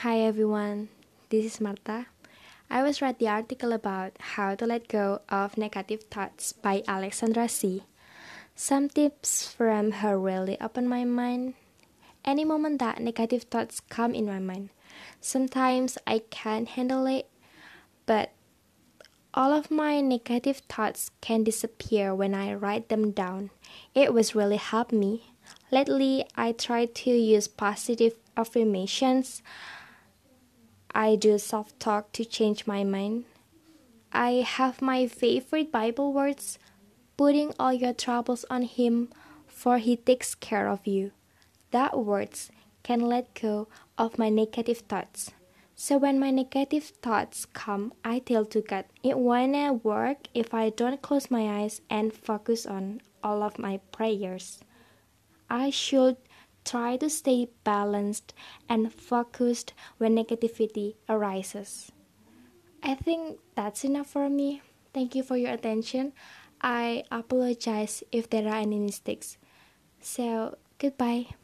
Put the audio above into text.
Hi everyone, this is Marta. I was read the article about how to let go of negative thoughts by Alexandra C. Some tips from her really opened my mind. Any moment that negative thoughts come in my mind, sometimes I can't handle it, but all of my negative thoughts can disappear when I write them down. It was really helped me. Lately, I try to use positive affirmations. I do self talk to change my mind. I have my favorite Bible words putting all your troubles on Him, for He takes care of you. That words can let go of my negative thoughts. So when my negative thoughts come, I tell to God, it won't work if I don't close my eyes and focus on all of my prayers. I should try to stay balanced and focused when negativity arises. I think that's enough for me. Thank you for your attention. I apologize if there are any mistakes. So, goodbye.